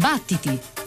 Battiti!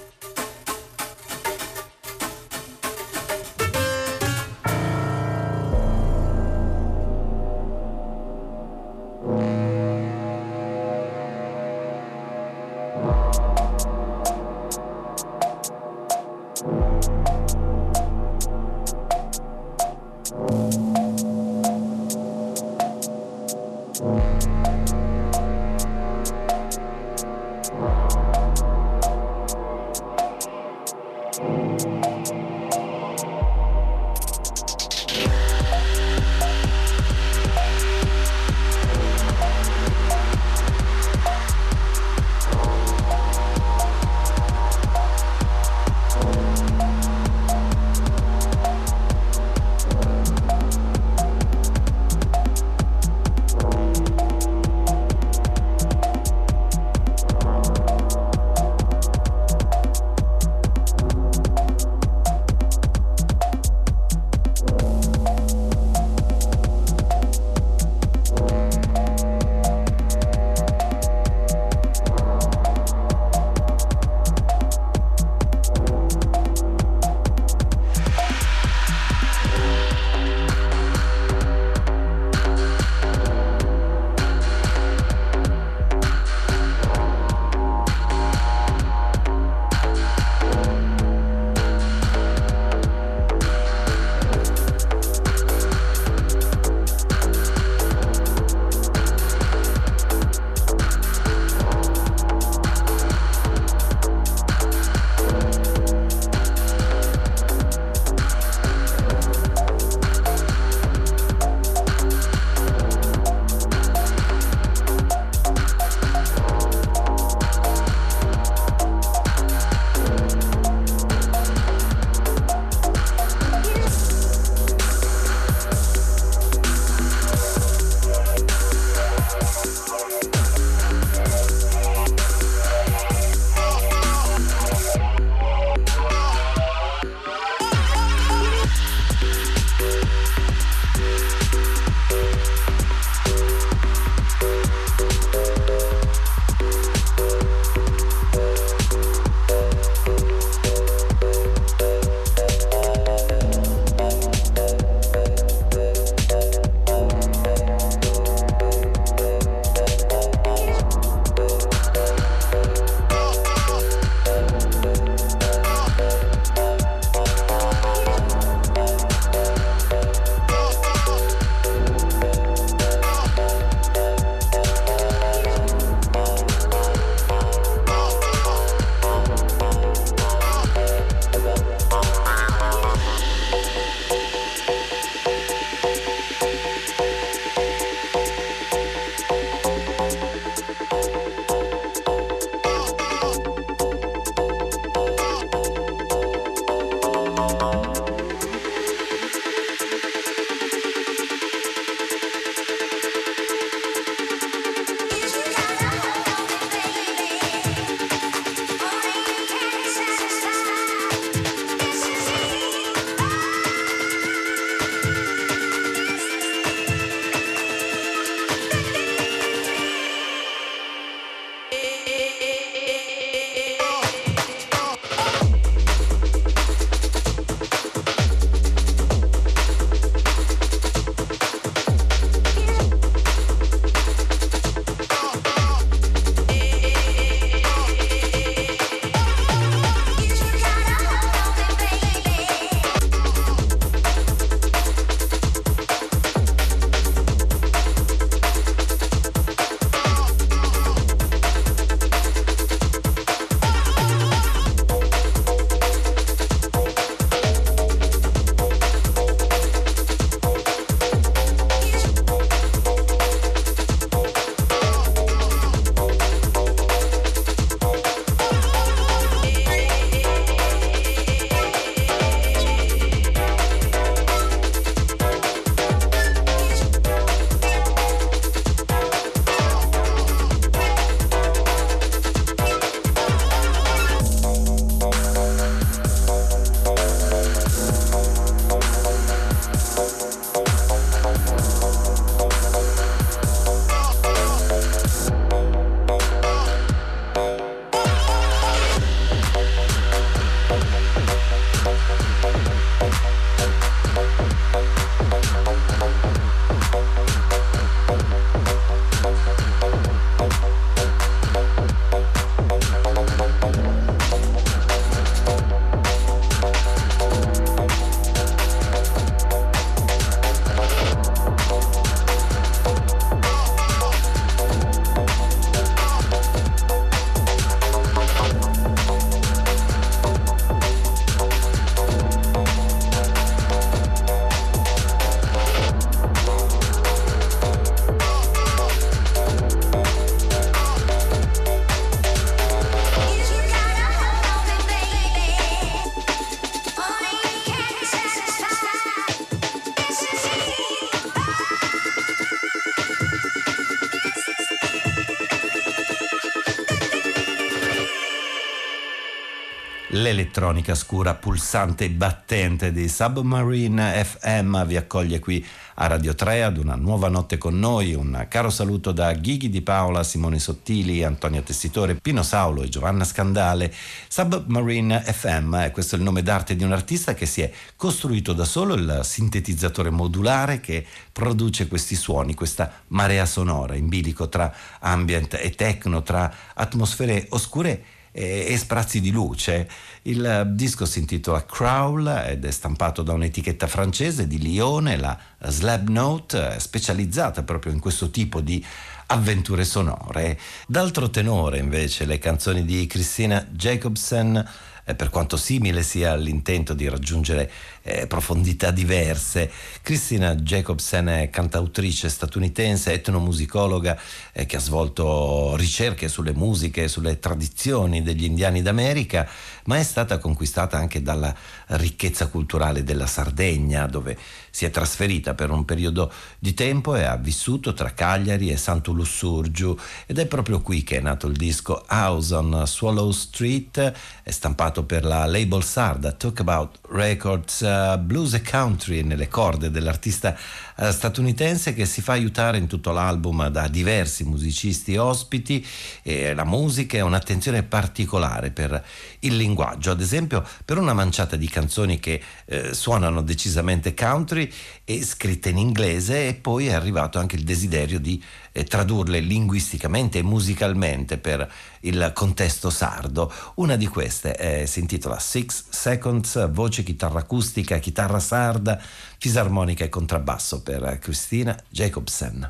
L'elettronica scura, pulsante e battente di Submarine FM vi accoglie qui a Radio 3 ad una nuova notte con noi. Un caro saluto da Ghighi di Paola, Simone Sottili, Antonio Tessitore, Pino Saulo e Giovanna Scandale. Submarine FM, questo è il nome d'arte di un artista che si è costruito da solo il sintetizzatore modulare che produce questi suoni, questa marea sonora in bilico tra ambient e techno, tra atmosfere oscure e, sprazzi di luce. Il disco si intitola Crawl ed è stampato da un'etichetta francese di Lione, la Slab Note, specializzata proprio in questo tipo di avventure sonore. D'altro tenore invece le canzoni di Christina Jacobsen eh, per quanto simile sia all'intento di raggiungere eh, profondità diverse. Christina Jacobsen è cantautrice statunitense, etnomusicologa eh, che ha svolto ricerche sulle musiche, sulle tradizioni degli indiani d'America, ma è stata conquistata anche dalla ricchezza culturale della Sardegna, dove si è trasferita per un periodo di tempo e ha vissuto tra Cagliari e Santo Lussurgiu ed è proprio qui che è nato il disco House on Swallow Street, è stampato per la label sarda Talk About Records Blues e Country nelle corde dell'artista uh, statunitense che si fa aiutare in tutto l'album da diversi musicisti ospiti e la musica è un'attenzione particolare per il linguaggio, ad esempio per una manciata di canzoni che eh, suonano decisamente country e scritte in inglese e poi è arrivato anche il desiderio di eh, tradurle linguisticamente e musicalmente per il contesto sardo. Una di queste eh, si intitola Six Seconds, voce, chitarra acustica, chitarra sarda, fisarmonica e contrabbasso per Christina Jacobsen.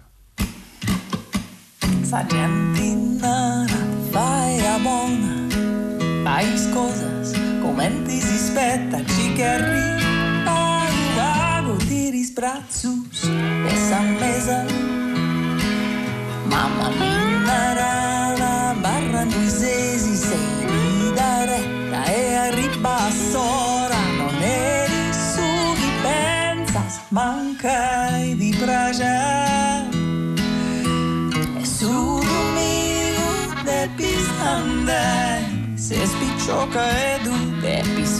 Sargentina, fai a buona, fai cosas come ti si aspetta, ci che arriva braços essa mesa. Mamma mia, la barra nos sei da retta e arriba sora. Non eri su chi pensas, mancai di praja. E su domingo depis andai, se spiccioca e tu depis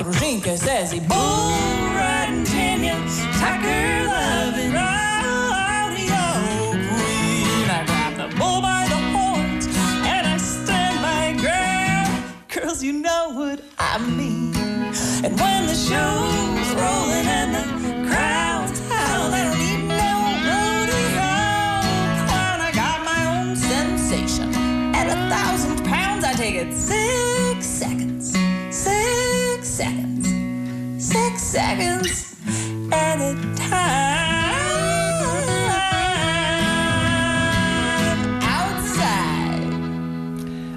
quattro, cinque, sei. Bull riding Virginia, Tucker loving oh, rodeo queen. I grab the bull by the horns and I stand my ground. Girls, you know what I mean. And when the show's rolling and the seconds at a time. Outside.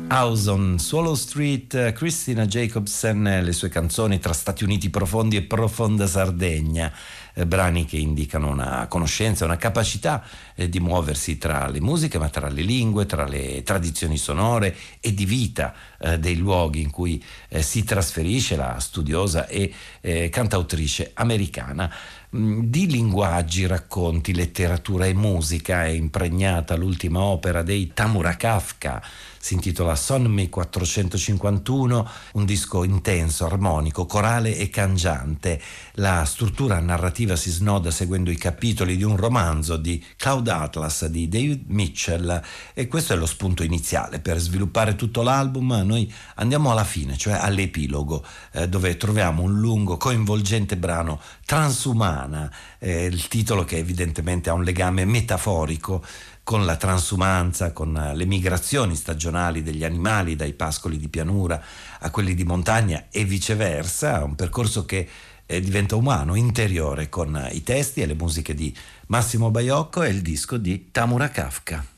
House on Swallow Street, Christina Jacobsen le sue canzoni tra Stati Uniti profondi e profonda Sardegna, eh, brani che indicano una conoscenza, una capacità eh, di muoversi tra le musiche, ma tra le lingue, tra le tradizioni sonore e di vita eh, dei luoghi in cui eh, si trasferisce la studiosa e eh, cantautrice americana. Mm, di linguaggi, racconti, letteratura e musica è impregnata l'ultima opera dei Tamura Kafka, si intitola Sonmi 451, un disco intenso, armonico, corale e cangiante. La struttura narrativa si snoda seguendo i capitoli di un romanzo di Cloud Atlas di David Mitchell e questo è lo spunto iniziale. Per sviluppare tutto l'album noi andiamo alla fine, cioè all'epilogo, eh, dove troviamo un lungo, coinvolgente brano Transumana, eh, il titolo che evidentemente ha un legame metaforico con la transumanza, con le migrazioni stagionali degli animali dai pascoli di pianura a quelli di montagna e viceversa, un percorso che eh, diventa umano, interiore, con i testi e le musiche di Massimo Baiocco e il disco di Tamura Kafka.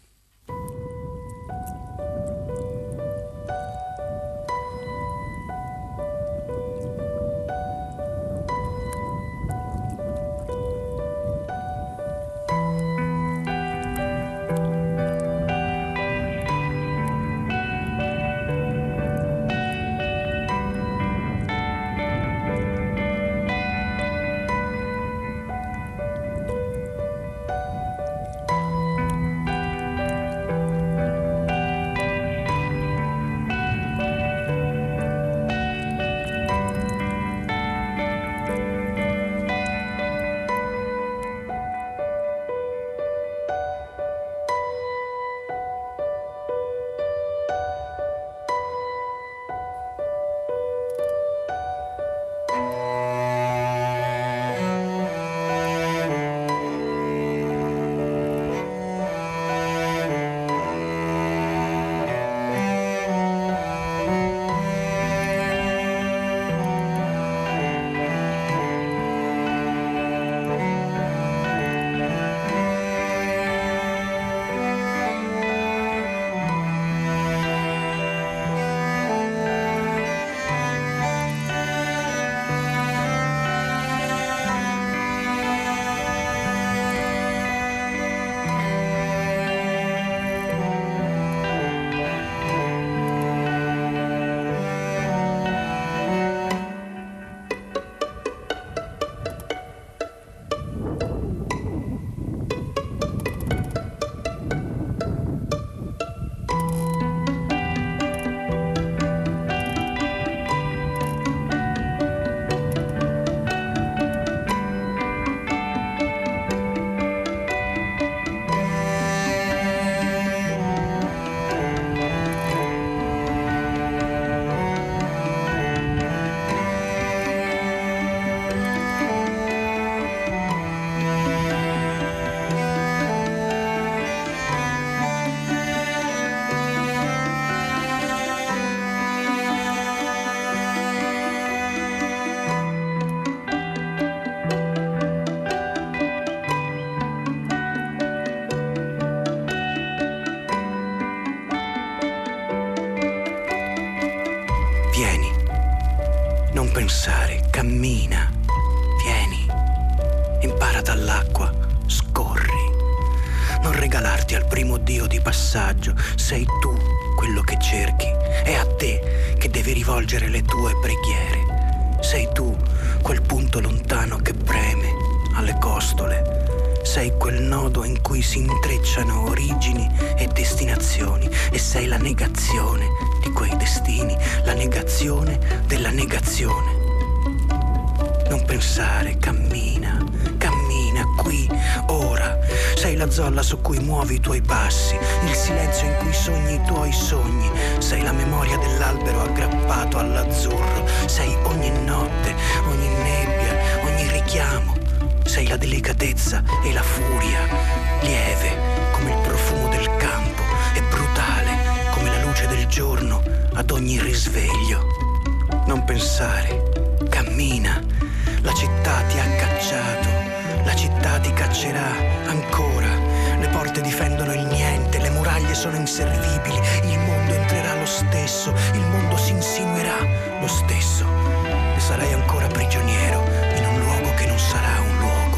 Negazione di quei destini, la negazione della negazione. Non pensare, cammina, cammina qui, ora. Sei la zolla su cui muovi i tuoi passi, il silenzio in cui sogni i tuoi sogni. Sei la memoria dell'albero aggrappato all'azzurro. Sei ogni notte, ogni nebbia, ogni richiamo. Sei la delicatezza e la furia, lieve giorno ad ogni risveglio. Non pensare, cammina, la città ti ha cacciato, la città ti caccerà ancora. Le porte difendono il niente, le muraglie sono inservibili, il mondo entrerà lo stesso, il mondo si insinuerà lo stesso e sarai ancora prigioniero in un luogo che non sarà un luogo.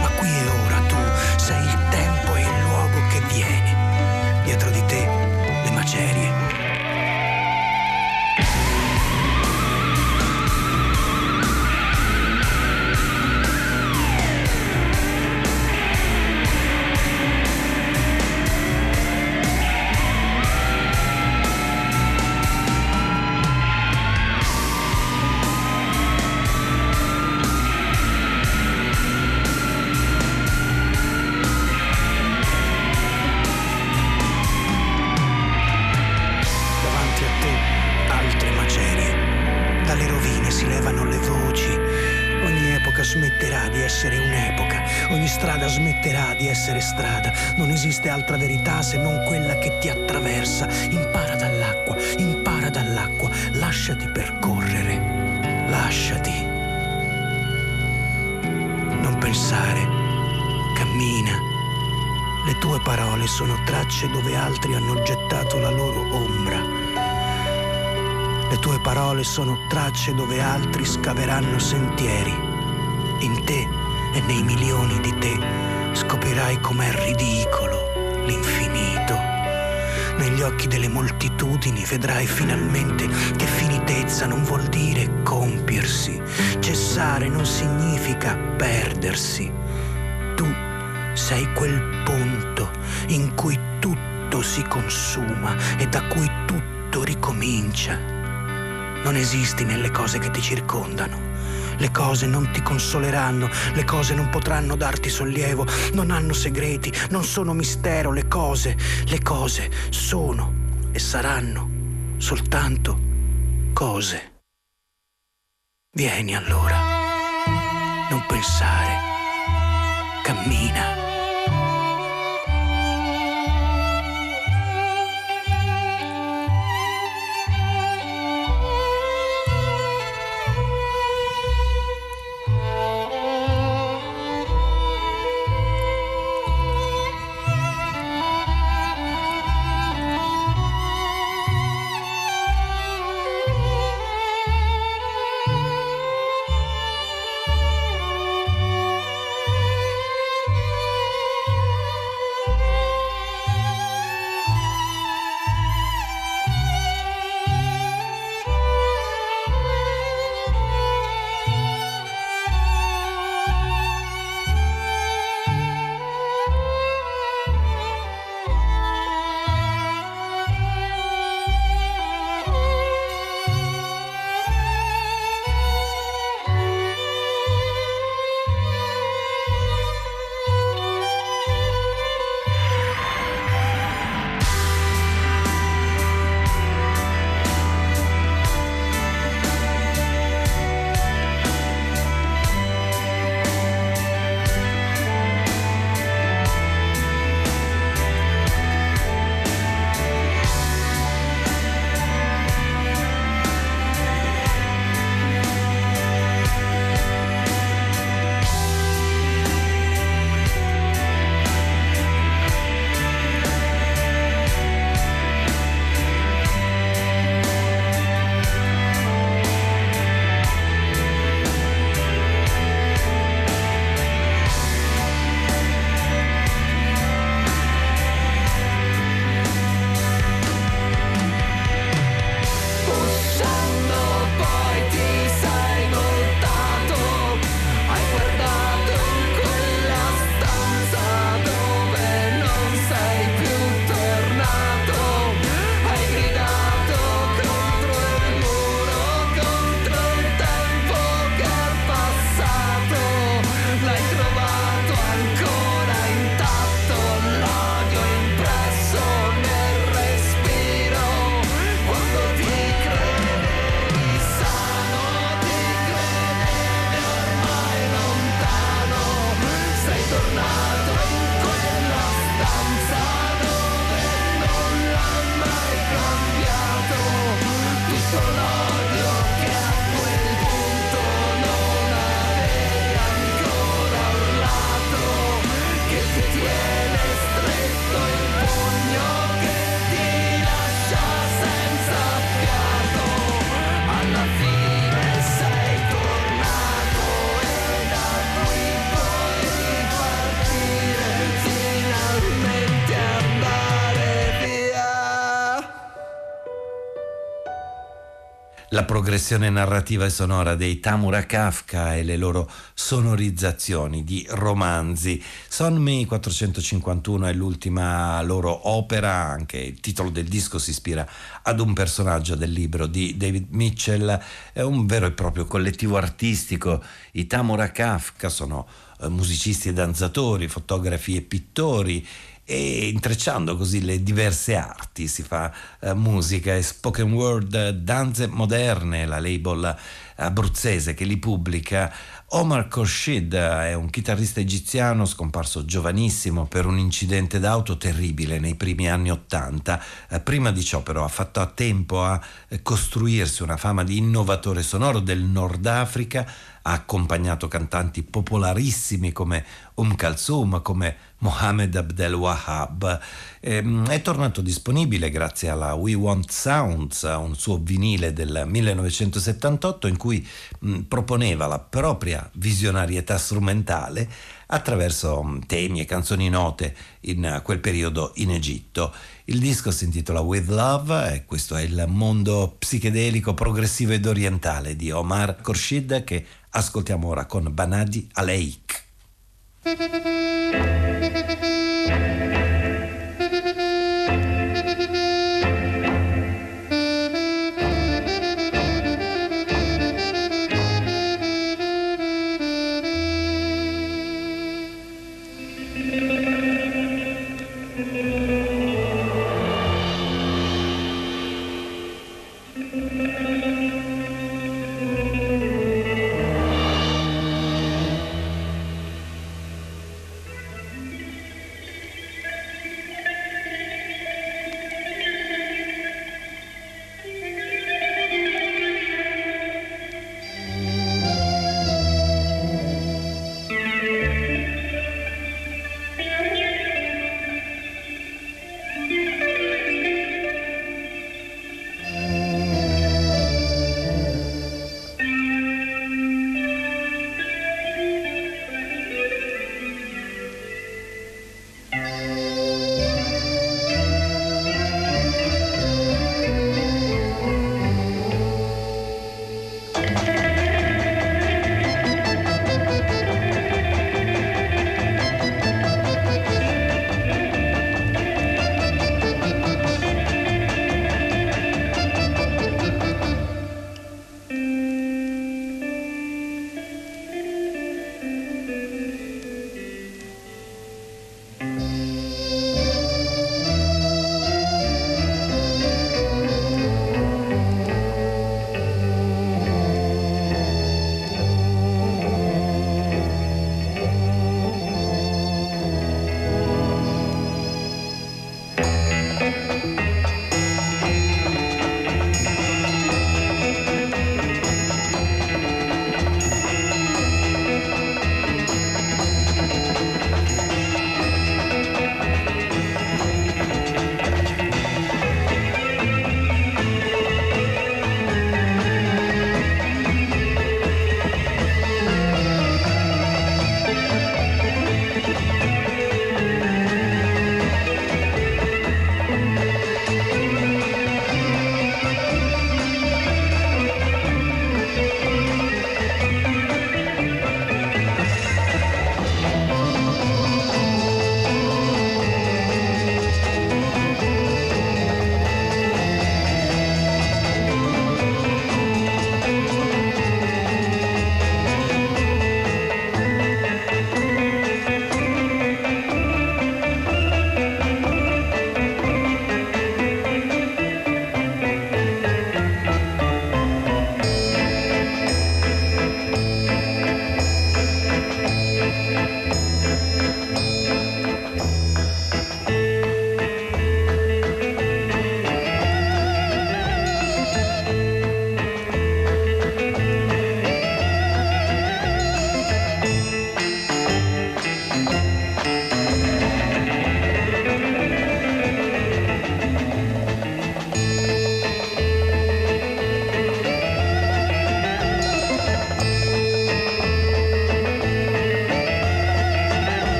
Ma qui e ora tu sei il tempo e il luogo che viene. Dietro di te esiste altra verità se non quella che ti attraversa. Impara dall'acqua, impara dall'acqua, lasciati percorrere, lasciati. Non pensare, cammina. Le tue parole sono tracce dove altri hanno gettato la loro ombra. Le tue parole sono tracce dove altri scaveranno sentieri. In te e nei milioni di te scoprirai com'è ridicolo l'infinito. Negli occhi delle moltitudini vedrai finalmente che finitezza non vuol dire compiersi. Cessare non significa perdersi. Tu sei quel punto in cui tutto si consuma e da cui tutto ricomincia. Non esisti nelle cose che ti circondano. Le cose non ti consoleranno, le cose non potranno darti sollievo, non hanno segreti, non sono mistero, le cose, le cose sono e saranno soltanto cose. Vieni allora, non pensare, cammina. La progressione narrativa e sonora dei Tamura Kafka e le loro sonorizzazioni di romanzi. Sonmi 451 è l'ultima loro opera, anche il titolo del disco si ispira ad un personaggio del libro di David Mitchell, è un vero e proprio collettivo artistico. I Tamura Kafka sono eh, musicisti e danzatori, fotografi e pittori e intrecciando così le diverse arti si fa eh, musica e spoken word danze moderne la label abruzzese che li pubblica Omar Khorshid è un chitarrista egiziano scomparso giovanissimo per un incidente d'auto terribile nei primi anni Ottanta. Eh, prima di ciò però ha fatto a tempo a costruirsi una fama di innovatore sonoro del Nord Africa, ha accompagnato cantanti popolarissimi come Um Kalsum, come Mohamed Abdel Wahab. Ehm, è tornato disponibile grazie alla We Want Sounds, un suo vinile del 1978 in cui proponeva la propria visionarietà strumentale attraverso temi e canzoni note in quel periodo in Egitto. Il disco si intitola With Love e questo è il mondo psichedelico, progressivo ed orientale di Omar Khorshid che ascoltiamo ora con Banadi Aleik.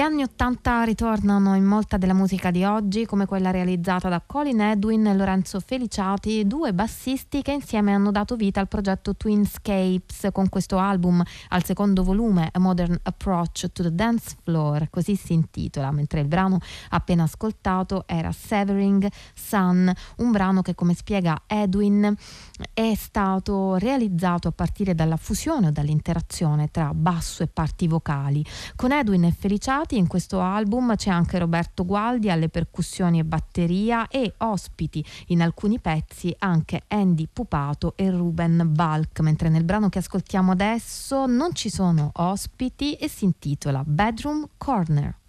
для mnie 70 ritornano in molta della musica di oggi, come quella realizzata da Colin Edwin e Lorenzo Feliciati, due bassisti che insieme hanno dato vita al progetto Twinscapes con questo album al secondo volume A Modern Approach to the Dance Floor, così si intitola, mentre il brano appena ascoltato era Severing Sun, un brano che come spiega Edwin è stato realizzato a partire dalla fusione o dall'interazione tra basso e parti vocali. Con Edwin e Feliciati in questo album c'è anche Roberto Gualdi alle percussioni e batteria e ospiti in alcuni pezzi anche Andy Pupato e Ruben Balk, mentre nel brano che ascoltiamo adesso non ci sono ospiti e si intitola Bedroom Corner.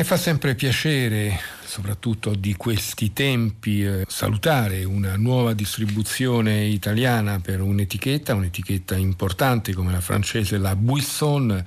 E fa sempre piacere soprattutto di questi tempi, eh, salutare una nuova distribuzione italiana per un'etichetta, un'etichetta importante come la francese La Buisson,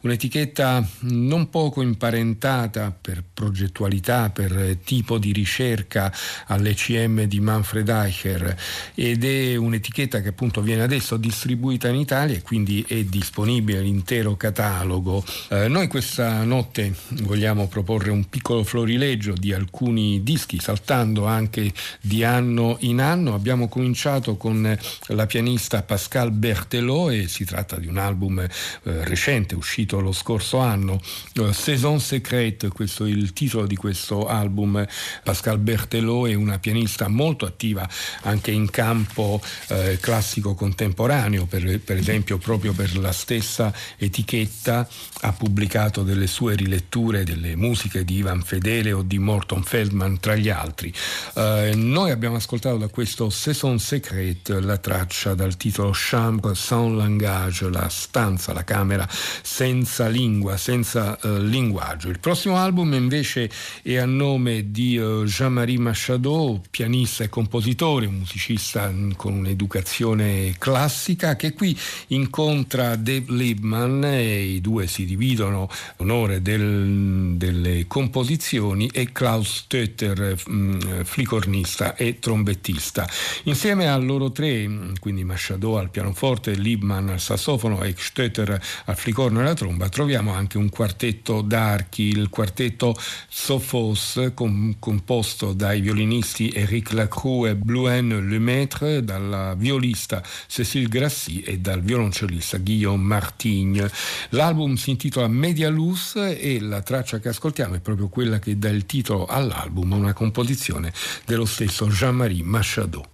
un'etichetta non poco imparentata per progettualità, per tipo di ricerca all'ECM di Manfred Eicher ed è un'etichetta che appunto viene adesso distribuita in Italia e quindi è disponibile l'intero catalogo. Eh, noi questa notte vogliamo proporre un piccolo florileggio di alcuni dischi, saltando anche di anno in anno. Abbiamo cominciato con la pianista Pascal Berthelot e si tratta di un album eh, recente, uscito lo scorso anno, eh, Saison Secrète, questo è il titolo di questo album. Pascal Berthelot è una pianista molto attiva anche in campo eh, classico contemporaneo, per, per esempio proprio per la stessa etichetta ha pubblicato delle sue riletture delle musiche di Ivan Fedele o di Morton Feldman tra gli altri. Eh, noi abbiamo ascoltato da questo Saison Secret la traccia dal titolo Chambre sans langage, la stanza, la camera senza lingua, senza eh, linguaggio. Il prossimo album invece è a nome di uh, Jean-Marie Machado, pianista e compositore, musicista con un'educazione classica che qui incontra Dave Liebman e i due si dividono l'onore del, delle composizioni e Klaus Stötter, mm, flicornista e trombettista. Insieme a loro tre, mm, quindi Machado al pianoforte, Liebman al sassofono e Stötter al flicorno e alla tromba, troviamo anche un quartetto d'archi, il quartetto Sophos, com- composto dai violinisti Eric Lacroix e Bluen Lemaitre, dalla violista Cécile Grassi e dal violoncellista Guillaume Martigne. L'album si intitola Media Luz e la traccia che ascoltiamo è proprio quella che dà il titolo all'album, una composizione dello stesso Jean-Marie Machado.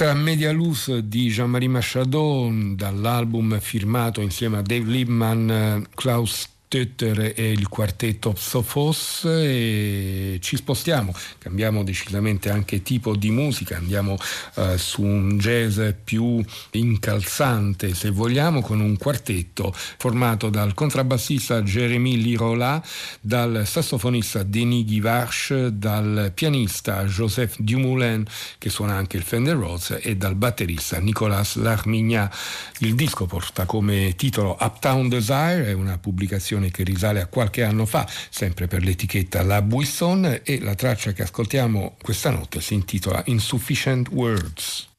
Questa è Media Luz di Jean-Marie Machadon dall'album firmato insieme a Dave Liebman, Klaus Tötter e il quartetto Psophos e ci spostiamo, cambiamo decisamente anche tipo di musica, andiamo uh, su un jazz più incalzante se vogliamo con un quartetto formato dal contrabbassista Jérémy Lirola, dal sassofonista Denis Guivarch, dal pianista Joseph Dumoulin che suona anche il Fender Rhodes e dal batterista Nicolas Larmignat. Il disco porta come titolo Uptown Desire, è una pubblicazione canzone che risale a qualche anno fa, sempre per l'etichetta La Buisson e la traccia che ascoltiamo questa notte si intitola Insufficient Words.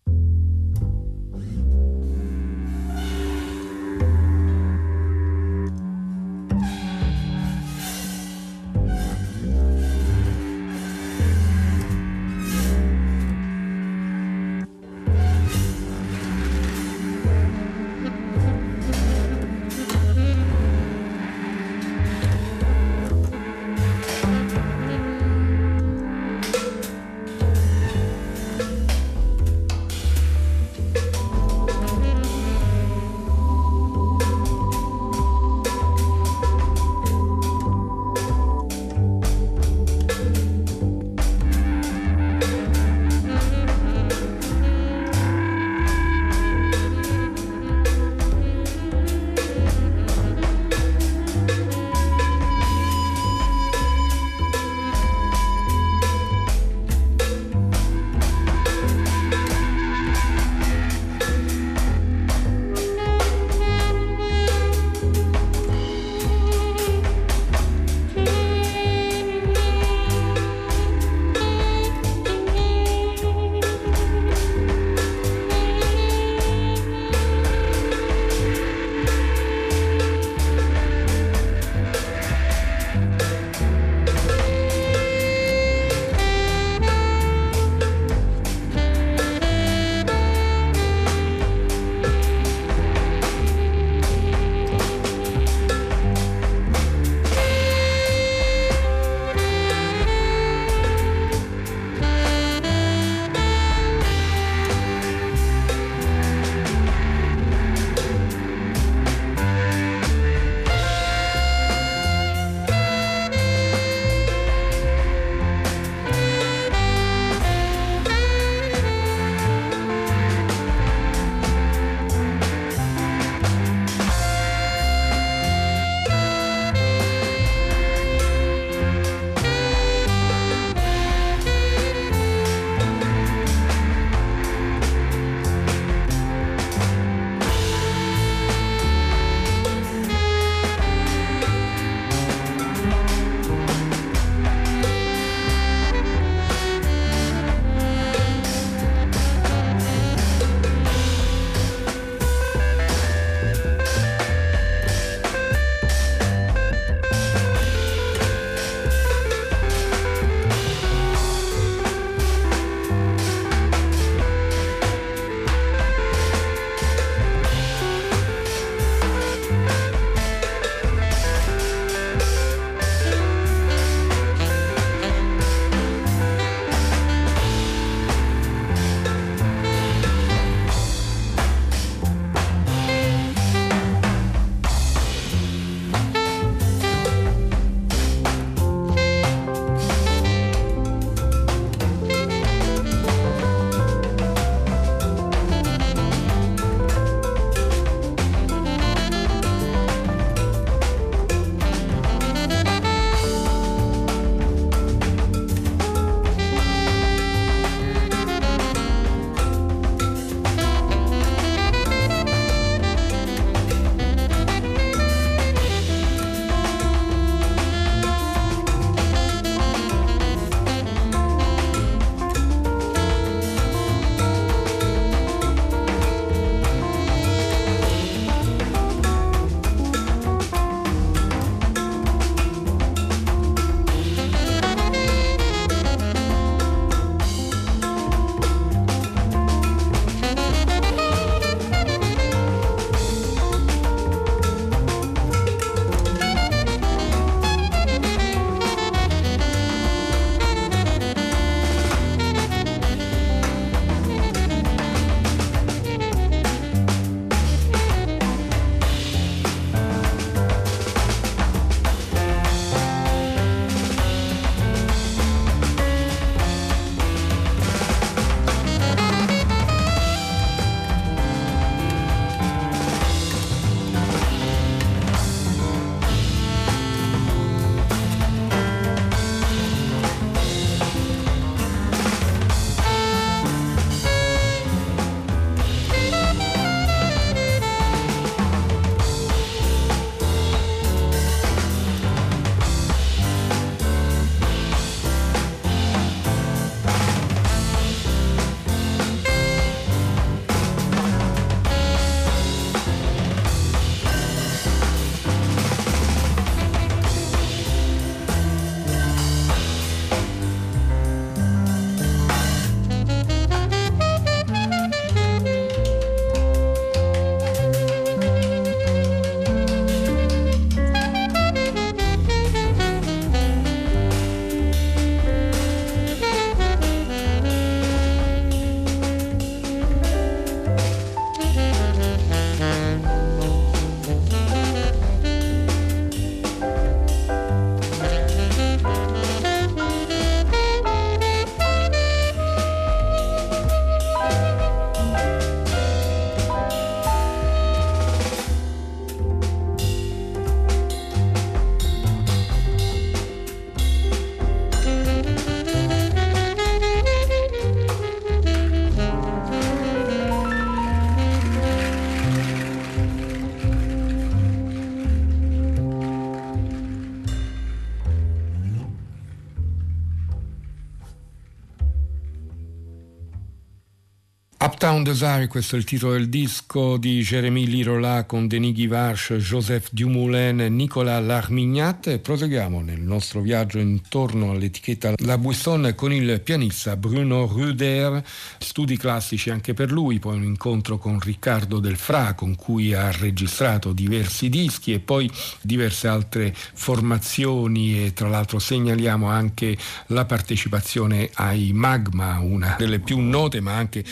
Uptown Desire, questo è il titolo del disco di Jérémy Lirola con Denis Guivarch, Joseph Dumoulin e Nicolas Larmignat. Proseguiamo nel nostro viaggio intorno all'etichetta La Buisson con il pianista Bruno Ruder, studi classici anche per lui, poi un incontro con Riccardo Delfra con cui ha registrato diversi dischi e poi diverse altre formazioni e tra l'altro segnaliamo anche la partecipazione ai Magma, una delle più note ma anche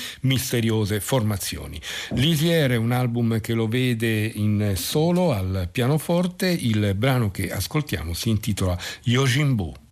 misteriose formazioni. Lisière è un album che lo vede in solo al pianoforte, il brano che ascoltiamo si intitola Yojimbo.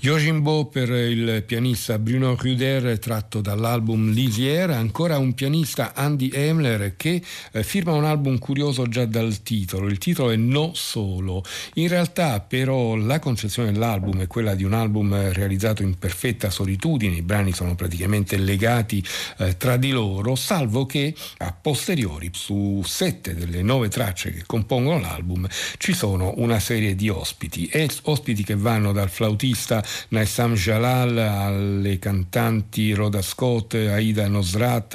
Yojimbo per il pianista Bruno Ruder tratto dall'album Lisière, ancora un pianista Andy Emler che eh, firma un album curioso già dal titolo, il titolo è No Solo. In realtà però la concezione dell'album è quella di un album realizzato in perfetta solitudine, i brani sono praticamente legati eh, tra di loro, salvo che a posteriori su sette delle nove tracce che compongono l'album ci sono una serie di ospiti, e ospiti che vanno dal flautista Naissam Jalal, alle cantanti Rhoda Scott, Aida Nosrat,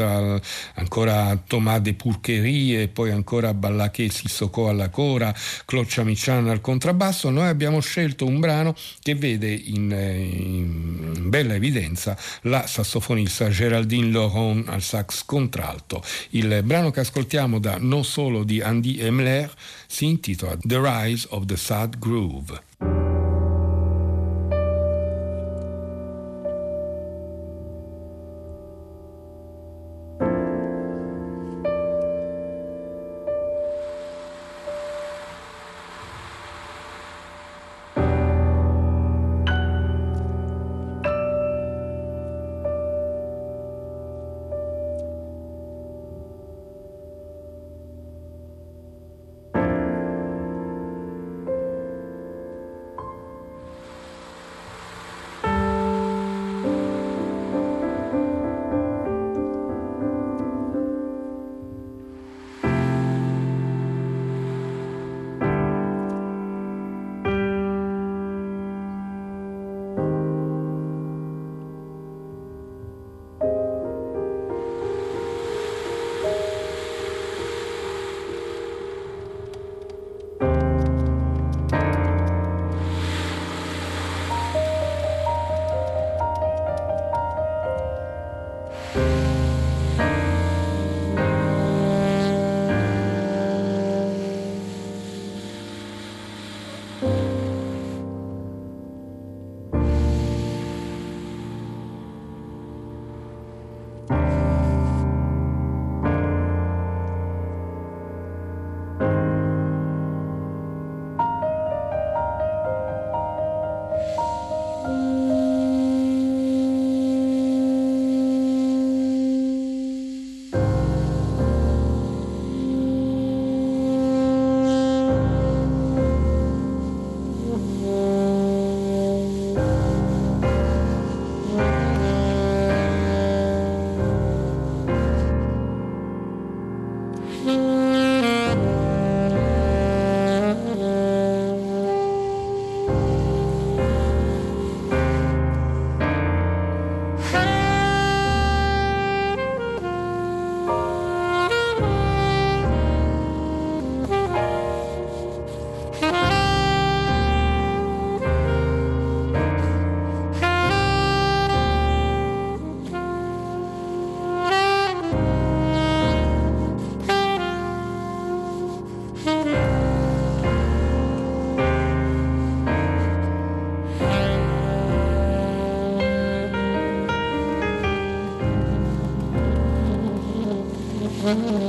ancora Thomas de Pourquerie e poi ancora Ballaché Sissoko alla cora, Cloccia Michan al contrabbasso, noi abbiamo scelto un brano che vede in, in bella evidenza la sassofonista Geraldine Laurent al sax contralto. Il brano che ascoltiamo da non solo di Andy Emler si intitola The Rise of the Sad Groove. Mm-hmm.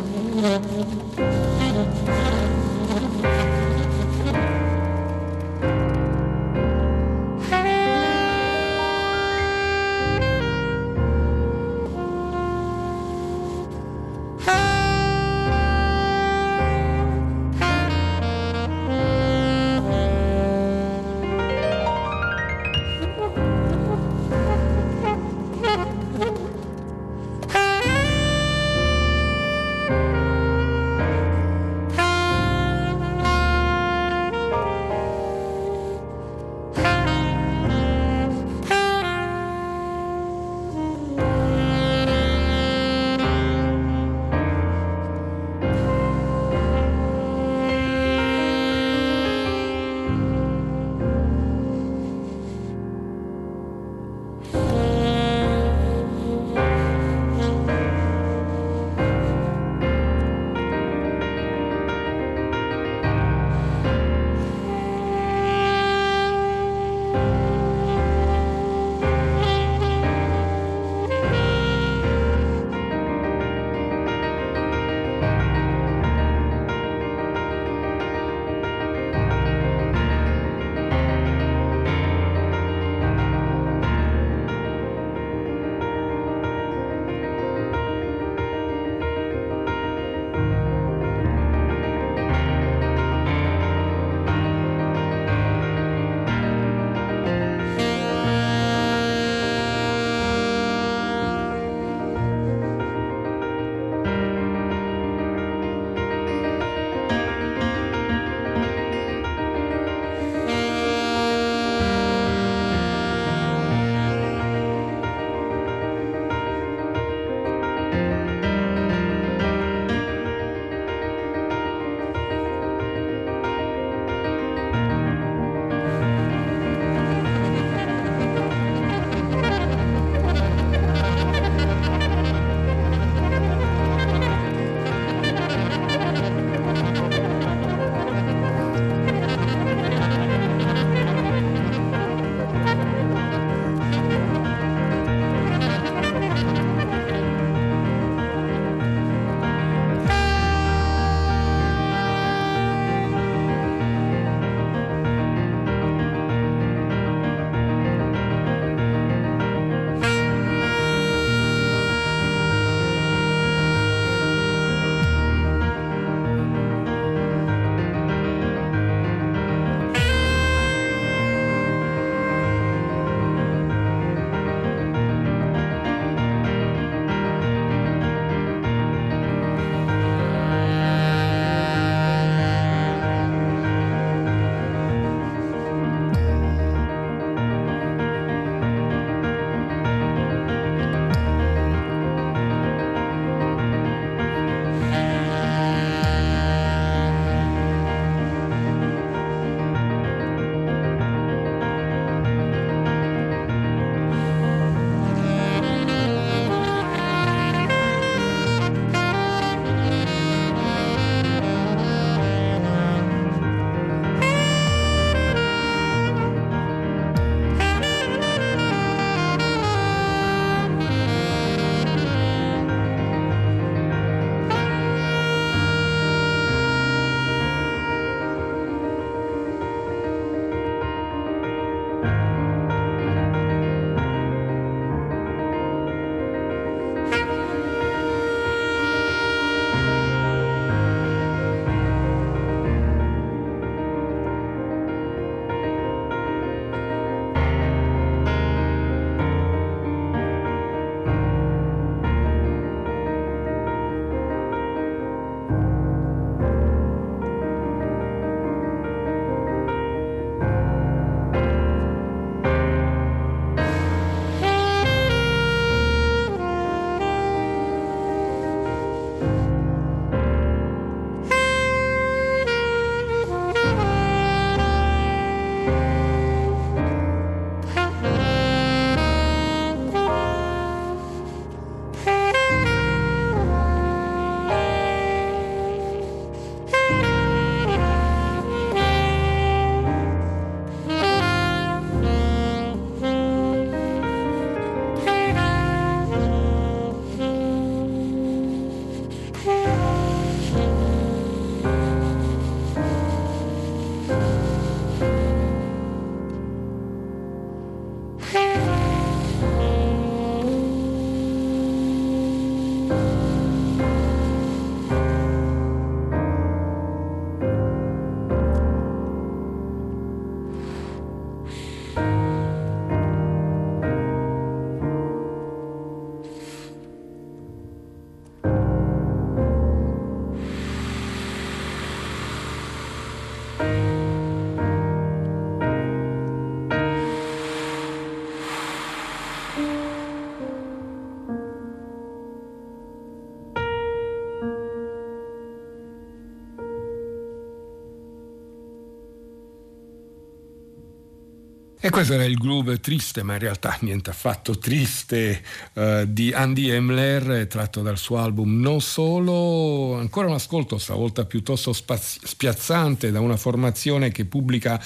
E questo era il groove triste, ma in realtà niente affatto triste, uh, di Andy Emler, tratto dal suo album Non Solo. Ancora un ascolto, stavolta piuttosto spaz- spiazzante, da una formazione che pubblica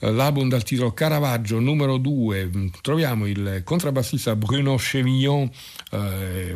uh, l'album dal titolo Caravaggio numero 2. Troviamo il contrabbassista Bruno Chevillon, uh,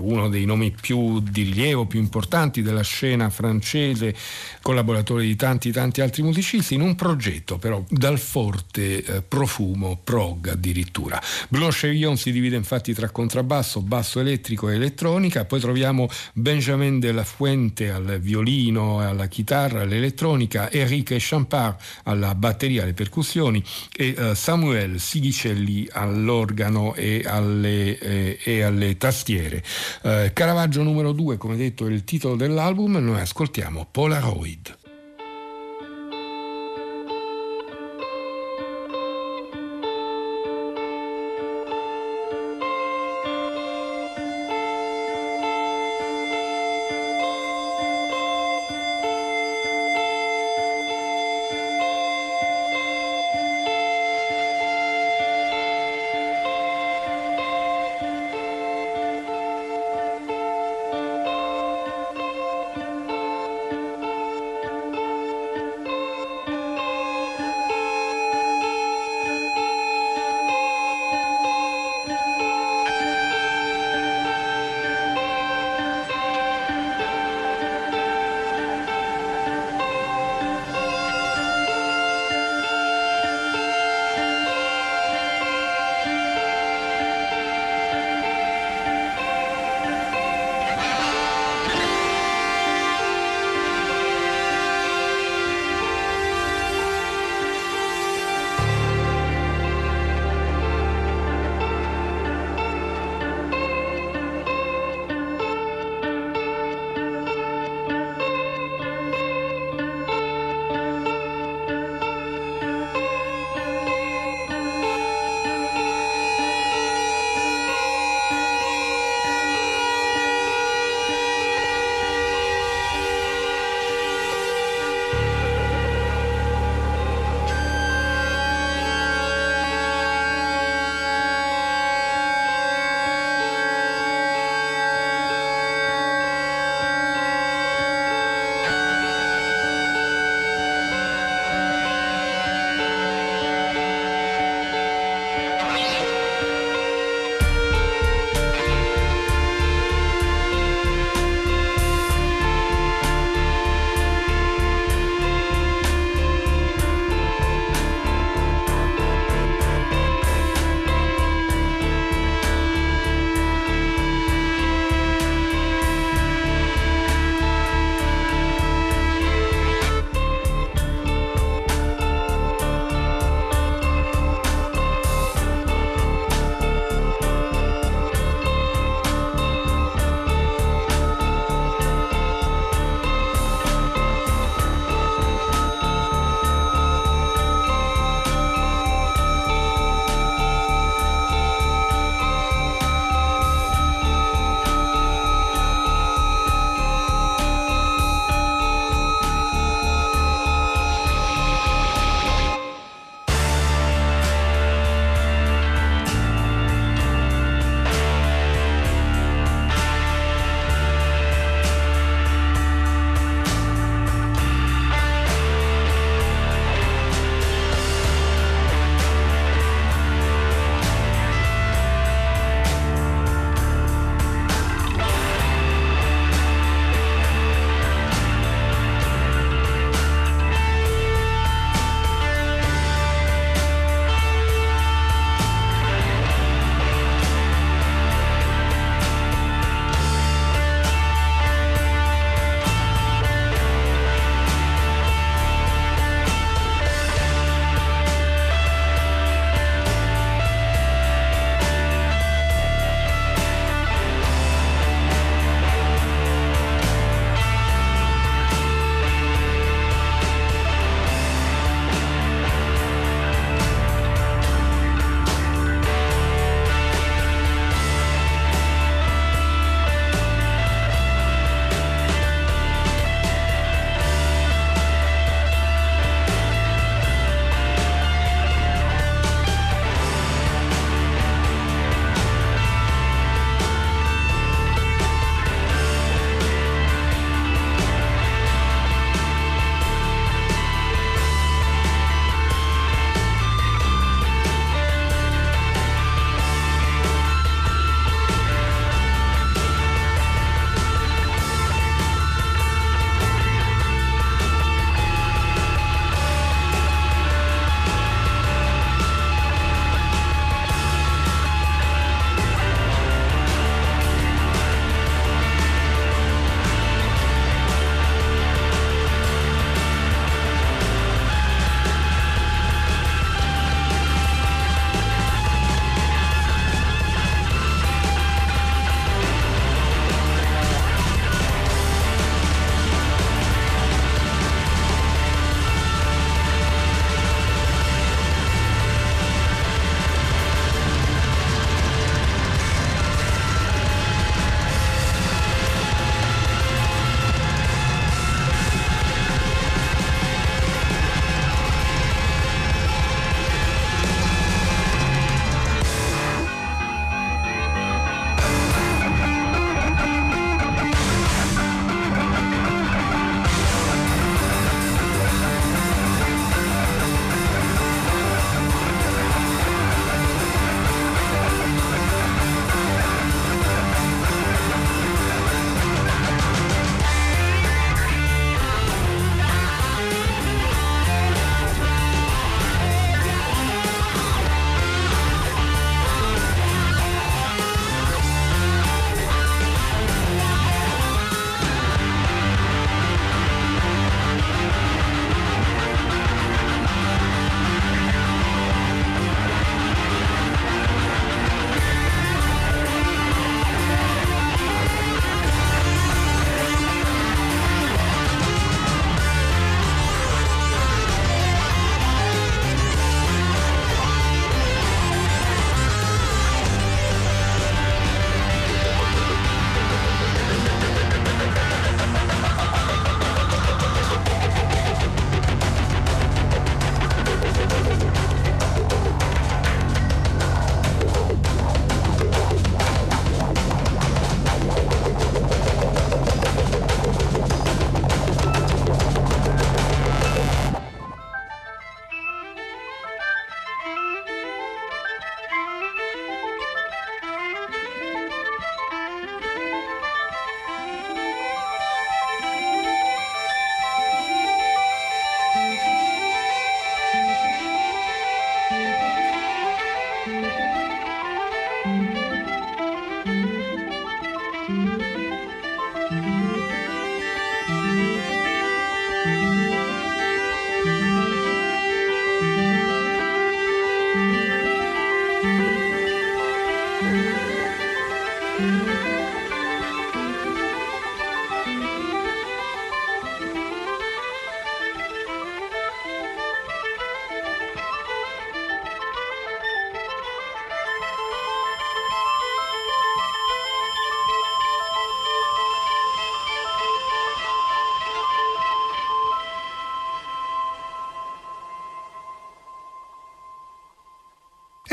uno dei nomi più di rilievo, più importanti della scena francese, collaboratore di tanti tanti altri musicisti, in un progetto però dal forte profumo primo prog addirittura. Bruno Chevillon si divide infatti tra contrabbasso, basso elettrico e elettronica, poi troviamo Benjamin de la Fuente al violino, alla chitarra, all'elettronica, Enrique Champard alla batteria, alle percussioni e uh, Samuel Sidicelli all'organo e alle, eh, e alle tastiere. Uh, Caravaggio numero 2, come detto, è il titolo dell'album, noi ascoltiamo Polaroid.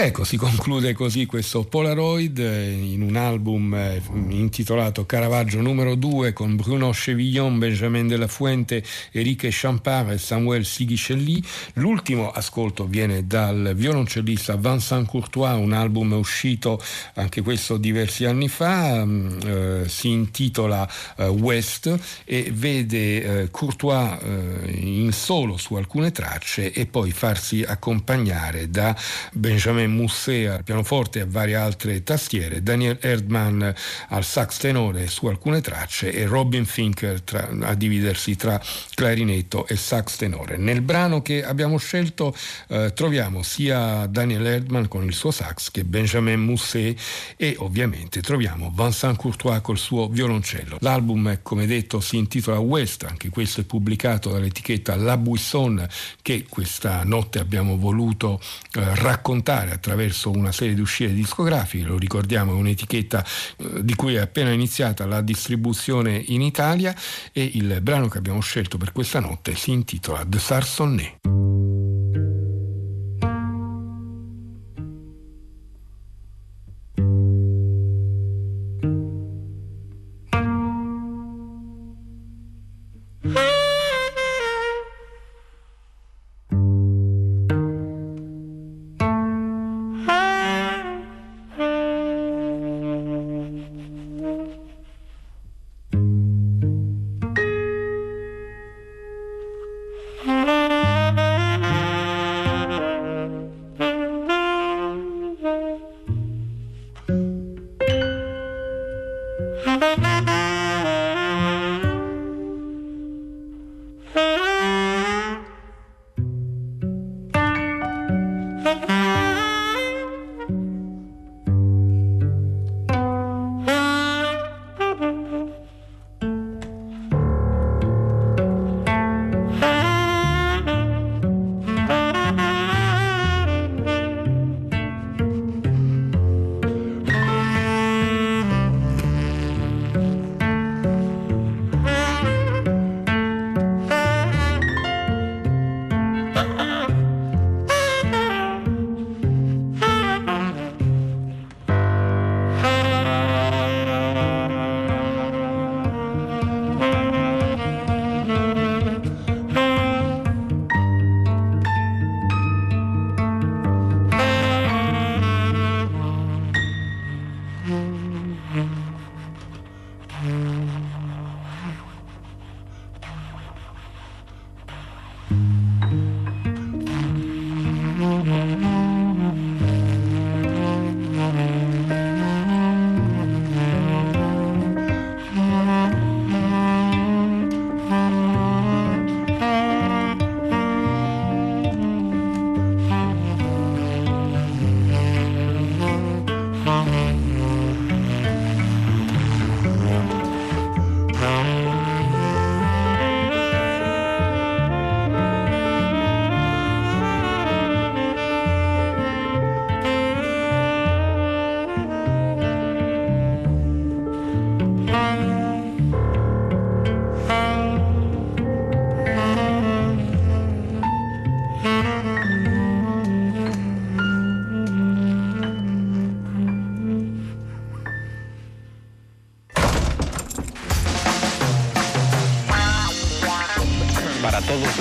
Ecco, si conclude così questo Polaroid eh, in un album eh, intitolato Caravaggio numero 2 con Bruno Chevillon, Benjamin de la Fuente, Enrique Champard e Samuel Sigichelli. L'ultimo ascolto viene dal violoncellista Vincent Courtois, un album uscito anche questo diversi anni fa, mm, eh, si intitola eh, West e vede eh, Courtois eh, in solo su alcune tracce e poi farsi accompagnare da Benjamin Mussea al pianoforte e a varie altre tastiere, Daniel Erdmann al sax tenore su alcune tracce e Robin Finker tra, a dividersi tra clarinetto e sax tenore. Nel brano che abbiamo scelto eh, troviamo sia Daniel Erdmann con il suo sax che Benjamin Musset e ovviamente troviamo Vincent Courtois col suo violoncello. L'album, come detto, si intitola West, anche questo è pubblicato dall'etichetta La Buisson che questa notte abbiamo voluto eh, raccontare attraverso una serie di uscite discografiche, lo ricordiamo è un'etichetta eh, di cui è appena iniziata la distribuzione in Italia e il brano che abbiamo scelto per questa notte si intitola The Sarsonnet.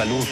La